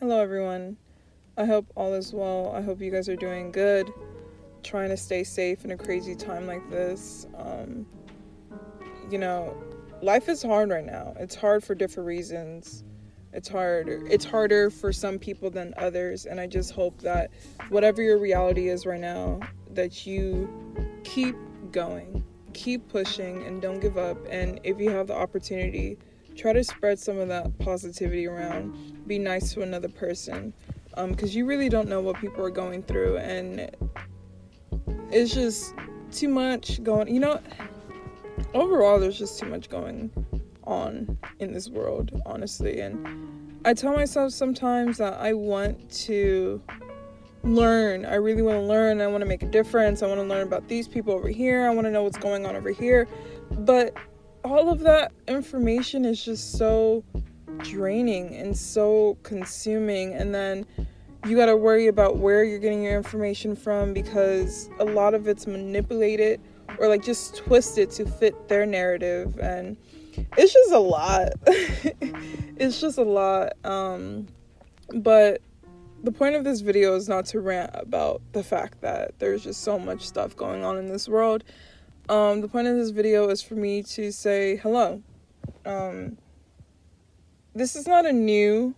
Hello, everyone. I hope all is well. I hope you guys are doing good. Trying to stay safe in a crazy time like this. Um, you know, life is hard right now. It's hard for different reasons. It's harder. It's harder for some people than others, and I just hope that whatever your reality is right now, that you keep going, keep pushing, and don't give up. And if you have the opportunity, try to spread some of that positivity around. Be nice to another person, because um, you really don't know what people are going through, and it's just too much going. You know, overall, there's just too much going on in this world, honestly. And I tell myself sometimes that I want to learn. I really want to learn. I want to make a difference. I want to learn about these people over here. I want to know what's going on over here. But all of that information is just so draining and so consuming. And then you got to worry about where you're getting your information from because a lot of it's manipulated or like just twisted to fit their narrative and it's just a lot. it's just a lot. Um, but the point of this video is not to rant about the fact that there's just so much stuff going on in this world. Um, the point of this video is for me to say hello. Um, this is not a new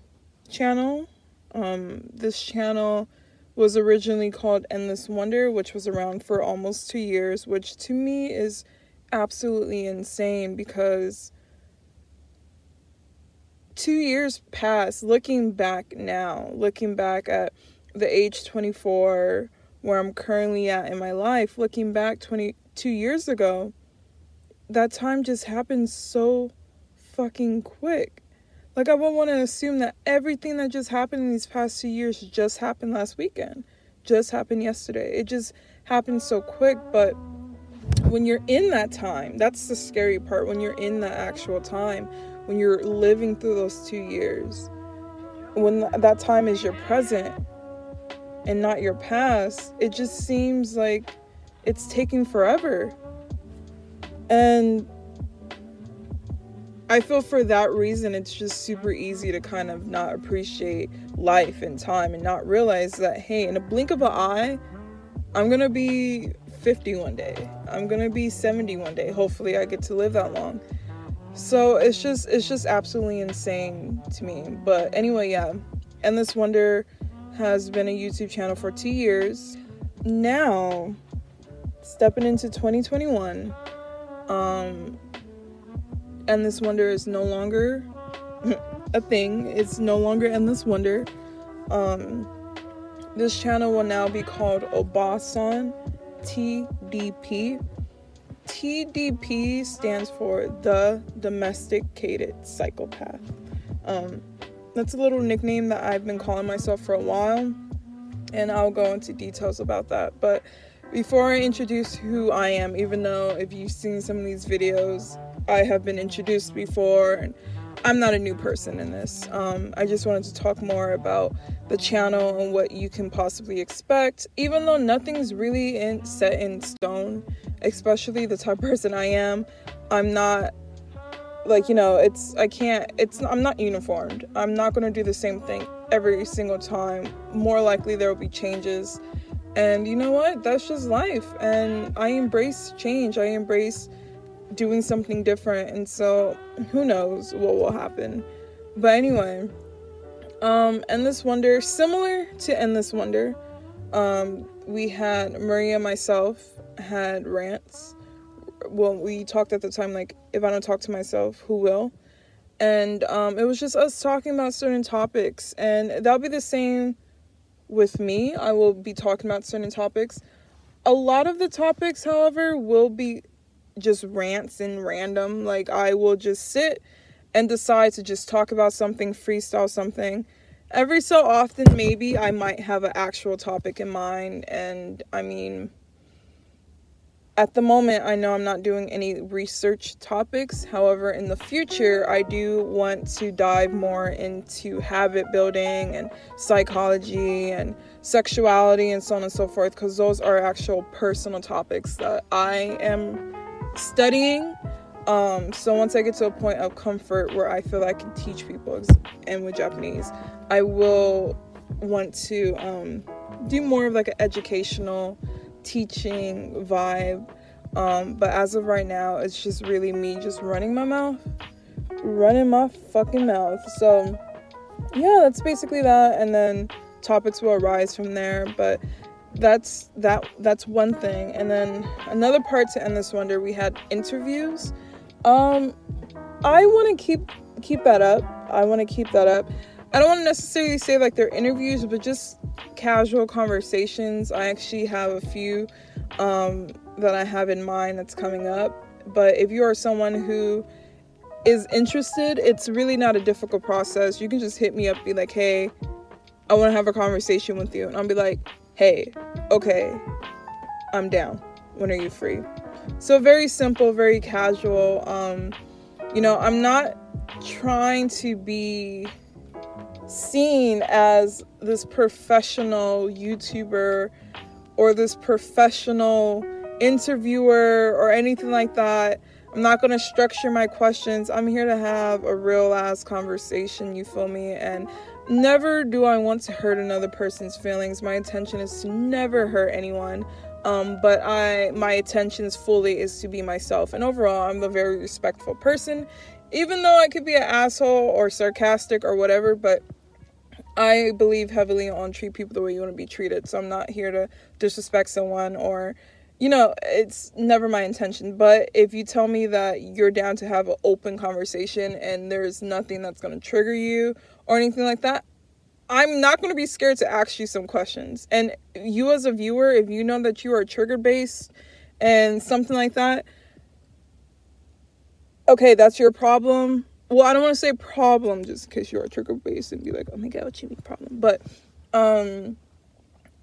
channel. Um, this channel was originally called Endless Wonder, which was around for almost two years, which to me is absolutely insane because two years past, looking back now, looking back at the age 24 where I'm currently at in my life, looking back 22 years ago, that time just happened so fucking quick. Like, I would want to assume that everything that just happened in these past two years just happened last weekend, just happened yesterday. It just happened so quick, but when you're in that time, that's the scary part. When you're in that actual time, when you're living through those two years, when that time is your present and not your past, it just seems like it's taking forever. And I feel for that reason, it's just super easy to kind of not appreciate life and time and not realize that, hey, in a blink of an eye, I'm gonna be 50 one day. I'm gonna be 70 one day. Hopefully, I get to live that long. So it's just it's just absolutely insane to me. But anyway, yeah. Endless Wonder has been a YouTube channel for two years. Now, stepping into 2021, um, Endless Wonder is no longer a thing. It's no longer Endless Wonder. Um, this channel will now be called Obasan TDP. TDP stands for the domesticated psychopath. Um, that's a little nickname that I've been calling myself for a while, and I'll go into details about that. But before I introduce who I am, even though if you've seen some of these videos, I have been introduced before, and I'm not a new person in this. Um, I just wanted to talk more about the channel and what you can possibly expect, even though nothing's really in, set in stone, especially the type of person I am. I'm not like you know it's i can't it's i'm not uniformed. I'm not going to do the same thing every single time. More likely there will be changes. And you know what? That's just life. And i embrace change. I embrace doing something different and so who knows what will happen. But anyway um endless wonder similar to endless wonder um we had maria myself had rants. Well we talked at the time like if i don't talk to myself who will? And um it was just us talking about certain topics and that'll be the same with me. I will be talking about certain topics. A lot of the topics however will be just rants and random. Like I will just sit and decide to just talk about something, freestyle something. Every so often, maybe I might have an actual topic in mind. And I mean, at the moment, I know I'm not doing any research topics. However, in the future, I do want to dive more into habit building and psychology and sexuality and so on and so forth because those are actual personal topics that I am studying, Um, so once I get to a point of comfort where I feel I can teach people and with Japanese, I will want to um, do more of like an educational teaching vibe. Um, but as of right now, it's just really me just running my mouth, running my fucking mouth. So yeah, that's basically that. And then topics will arise from there. But that's that that's one thing. And then another part to Endless Wonder, we had interviews. Um, I want to keep keep that up. I want to keep that up. I don't want to necessarily say like they're interviews, but just casual conversations. I actually have a few um, that I have in mind that's coming up. But if you are someone who is interested, it's really not a difficult process. You can just hit me up, be like, hey, I want to have a conversation with you. And I'll be like, hey, okay, I'm down. When are you free? So very simple, very casual. Um, you know, I'm not trying to be seen as this professional YouTuber or this professional interviewer or anything like that. I'm not going to structure my questions. I'm here to have a real ass conversation, you feel me? And never do I want to hurt another person's feelings. My intention is to never hurt anyone. Um, but I my intentions fully is to be myself. And overall, I'm a very respectful person. Even though I could be an asshole or sarcastic or whatever, but I believe heavily on treat people the way you want to be treated. So I'm not here to disrespect someone or you know, it's never my intention. But if you tell me that you're down to have an open conversation and there's nothing that's going to trigger you or anything like that, I'm not going to be scared to ask you some questions. And you, as a viewer, if you know that you are trigger based and something like that, okay, that's your problem. Well, I don't want to say problem just because you're a trigger based and be like, oh my god, what you mean problem? But um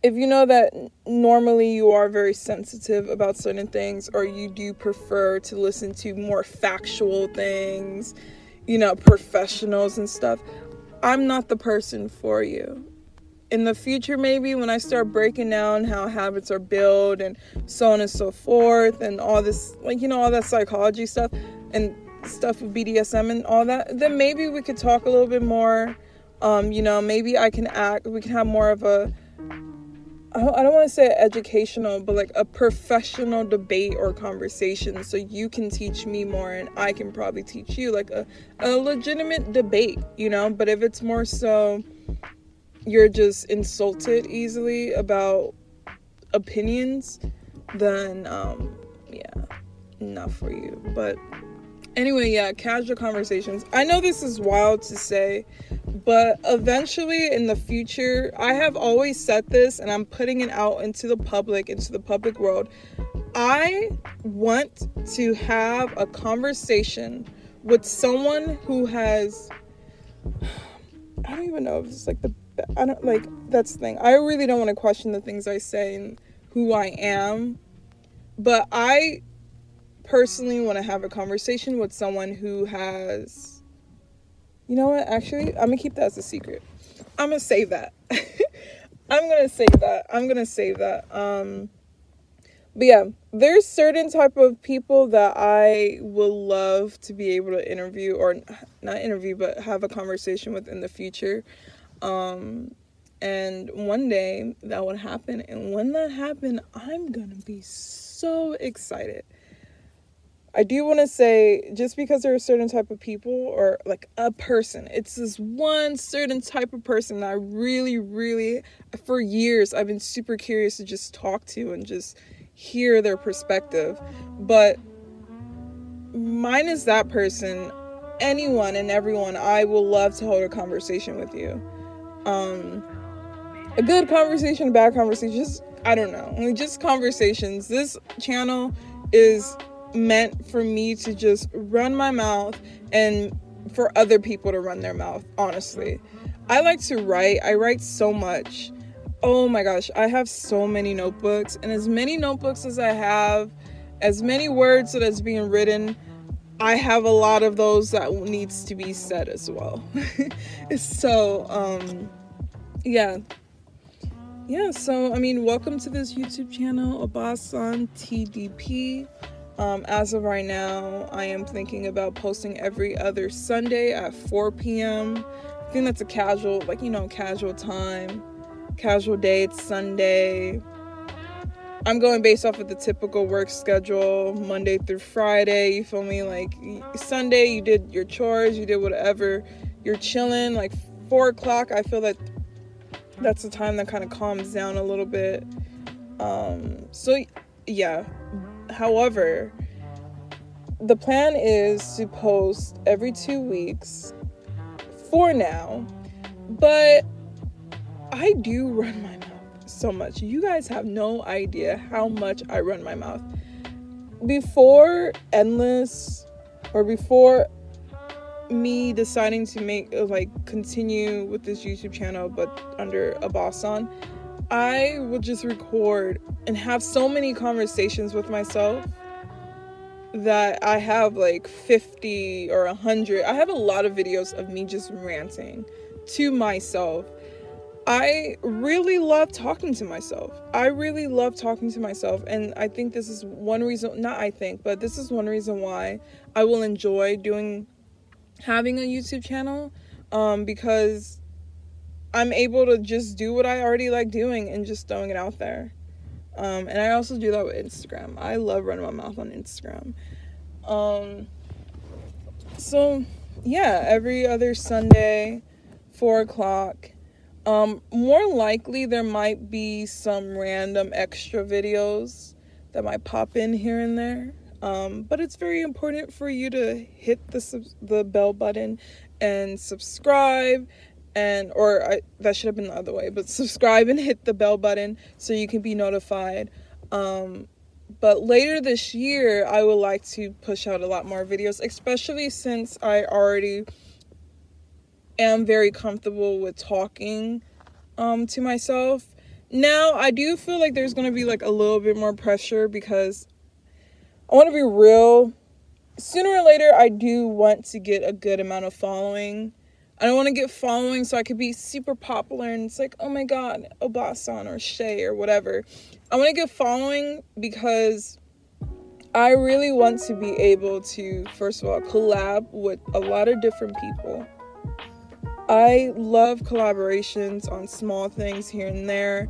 if you know that normally you are very sensitive about certain things or you do prefer to listen to more factual things, you know, professionals and stuff, I'm not the person for you. In the future, maybe when I start breaking down how habits are built and so on and so forth, and all this, like, you know, all that psychology stuff and stuff with BDSM and all that, then maybe we could talk a little bit more. Um, you know, maybe I can act, we can have more of a I don't want to say educational, but like a professional debate or conversation so you can teach me more and I can probably teach you like a, a legitimate debate, you know? But if it's more so you're just insulted easily about opinions, then um yeah, not for you. But anyway, yeah, casual conversations. I know this is wild to say, but eventually in the future, I have always said this and I'm putting it out into the public, into the public world. I want to have a conversation with someone who has I don't even know if it's like the I don't like that's the thing. I really don't want to question the things I say and who I am. But I personally want to have a conversation with someone who has you know what actually i'm gonna keep that as a secret. I'm gonna save that. I'm gonna save that. I'm gonna save that um but yeah there's certain type of people that i will love to be able to interview or not interview but have a conversation with in the future um and one day that would happen and when that happened i'm gonna be so excited I do want to say just because there are certain type of people or like a person, it's this one certain type of person that I really, really, for years, I've been super curious to just talk to and just hear their perspective. But mine is that person. Anyone and everyone, I will love to hold a conversation with you. Um, a good conversation, a bad conversation, just I don't know, just conversations. This channel is meant for me to just run my mouth and for other people to run their mouth, honestly. I like to write. I write so much. Oh my gosh, I have so many notebooks, and as many notebooks as I have, as many words that is being written, I have a lot of those that needs to be said as well. so, um, yeah. Yeah, so I mean, welcome to this YouTube channel, Obasan TDP. Um, as of right now, I am thinking about posting every other Sunday at 4 p.m. I think that's a casual, like, you know, casual time, casual day. It's Sunday. I'm going based off of the typical work schedule, Monday through Friday. You feel me? Like Sunday, you did your chores, you did whatever. You're chilling. Like four o'clock, I feel that that's the time that kind of calms down a little bit. Um, so yeah. However, the plan is to post every two weeks for now, but I do run my mouth so much. You guys have no idea how much I run my mouth. Before Endless or before me deciding to make like continue with this YouTube channel but under Obasan, I would just record and have so many conversations with myself that I have like 50 or 100. I have a lot of videos of me just ranting to myself I really love talking to myself. I really love talking to myself. And I think this is one reason, not I think, but this is one reason why I will enjoy doing, having a YouTube channel um, because I'm able to just do what I already like doing and just throwing it out there. Um, and I also do that with Instagram. I love running my mouth on Instagram. Um, so, yeah, every other Sunday, 4 o'clock um, more likely, there might be some random extra videos that might pop in here and there. Um, but it's very important for you to hit the the bell button and subscribe and or I, that should have been the other way but subscribe and hit the bell button so you can be notified um, but later this year i would like to push out a lot more videos especially since i already am very comfortable with talking um, to myself. Now, I do feel like there's going to be like a little bit more pressure because I want to be real. Sooner or later, I do want to get a good amount of following. I don't want to get following so I could be super popular and it's like, oh my god, Obasan or Shay or whatever. I want to get following because I really want to be able to, first of all, collab with a lot of different people. I love collaborations on small things here and there.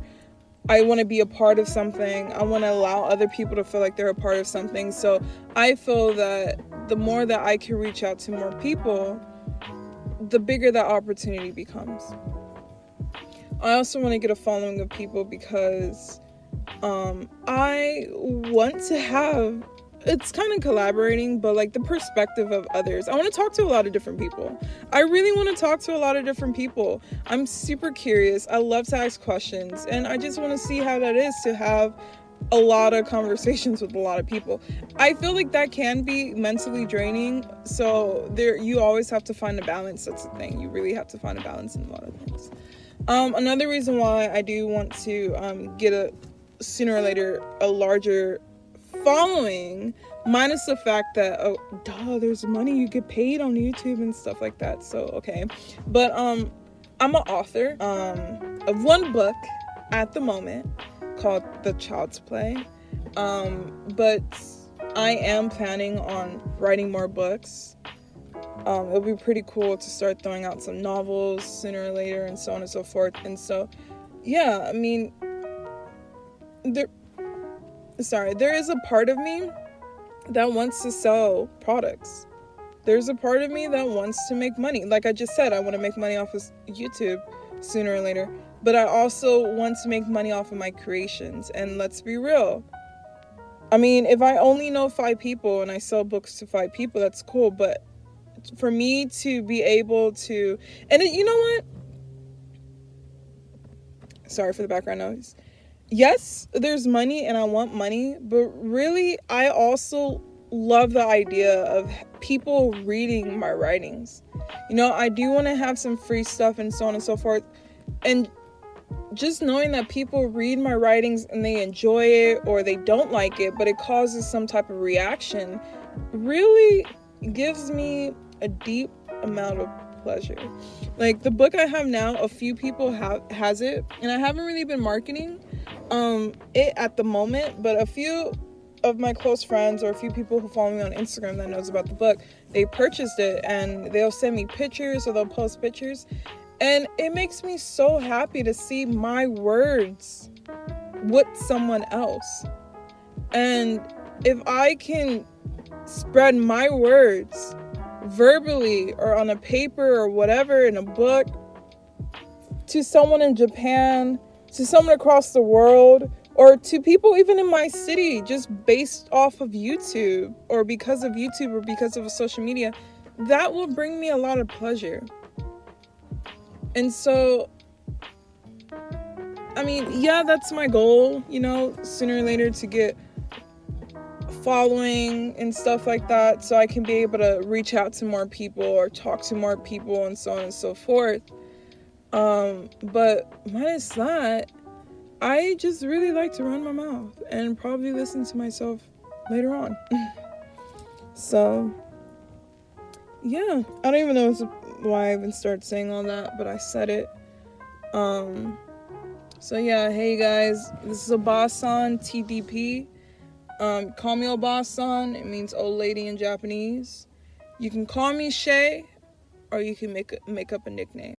I want to be a part of something. I want to allow other people to feel like they're a part of something. So I feel that the more that I can reach out to more people, the bigger that opportunity becomes. I also want to get a following of people because um, I want to have it's kind of collaborating, but like the perspective of others. I want to talk to a lot of different people. I really want to talk to a lot of different people. I'm super curious. I love to ask questions, and I just want to see how that is to have a lot of conversations with a lot of people. I feel like that can be mentally draining. So there you always have to find a balance. That's the thing. You really have to find a balance in a lot of things. Um, another reason why I do want to um, get a sooner or later a larger following minus the fact that oh duh there's money you get paid on youtube and stuff like that so okay but um i'm an author um of one book at the moment called the child's play um but i am planning on writing more books um it'll be pretty cool to start throwing out some novels sooner or later and so on and so forth and so yeah i mean there sorry, there is a part of me that wants to sell products. There's a part of me that wants to make money. Like I just said, I want to make money off of YouTube sooner or later. But I also want to make money off of my creations. And let's be real. I mean, if I only know five people and I sell books to five people, that's cool. But for me to be able to, and you know what? Sorry for the background noise yes, there's money and I want money, but really, I also love the idea of people reading my writings. You know, I do want to have some free stuff and so on and so forth. And just knowing that people read my writings and they enjoy it or they don't like it, but it causes some type of reaction, really gives me a deep amount of pleasure. Like the book I have now, a few people have has it, and I haven't really been marketing um it at the moment, but a few of my close friends or a few people who follow me on Instagram that knows about the book, they purchased it and they'll send me pictures or they'll post pictures. And it makes me so happy to see my words with someone else. And if I can spread my words verbally or on a paper or whatever in a book to someone in Japan, to someone across the world, or to people even in my city just based off of YouTube or because of YouTube or because of social media, that will bring me a lot of pleasure. And so, I mean, yeah, that's my goal, you know, sooner or later to get following and stuff like that so I can be able to reach out to more people or talk to more people and so on and so forth. Um, but minus that, I just really like to run my mouth and probably listen to myself later on. so, yeah, I don't even know why I even started saying all that, but I said it. Um, so yeah, hey guys, this is Obasan TDP. Um, call me Obasan. It means old lady in Japanese. You can call me Shay, or you can make make up a nickname.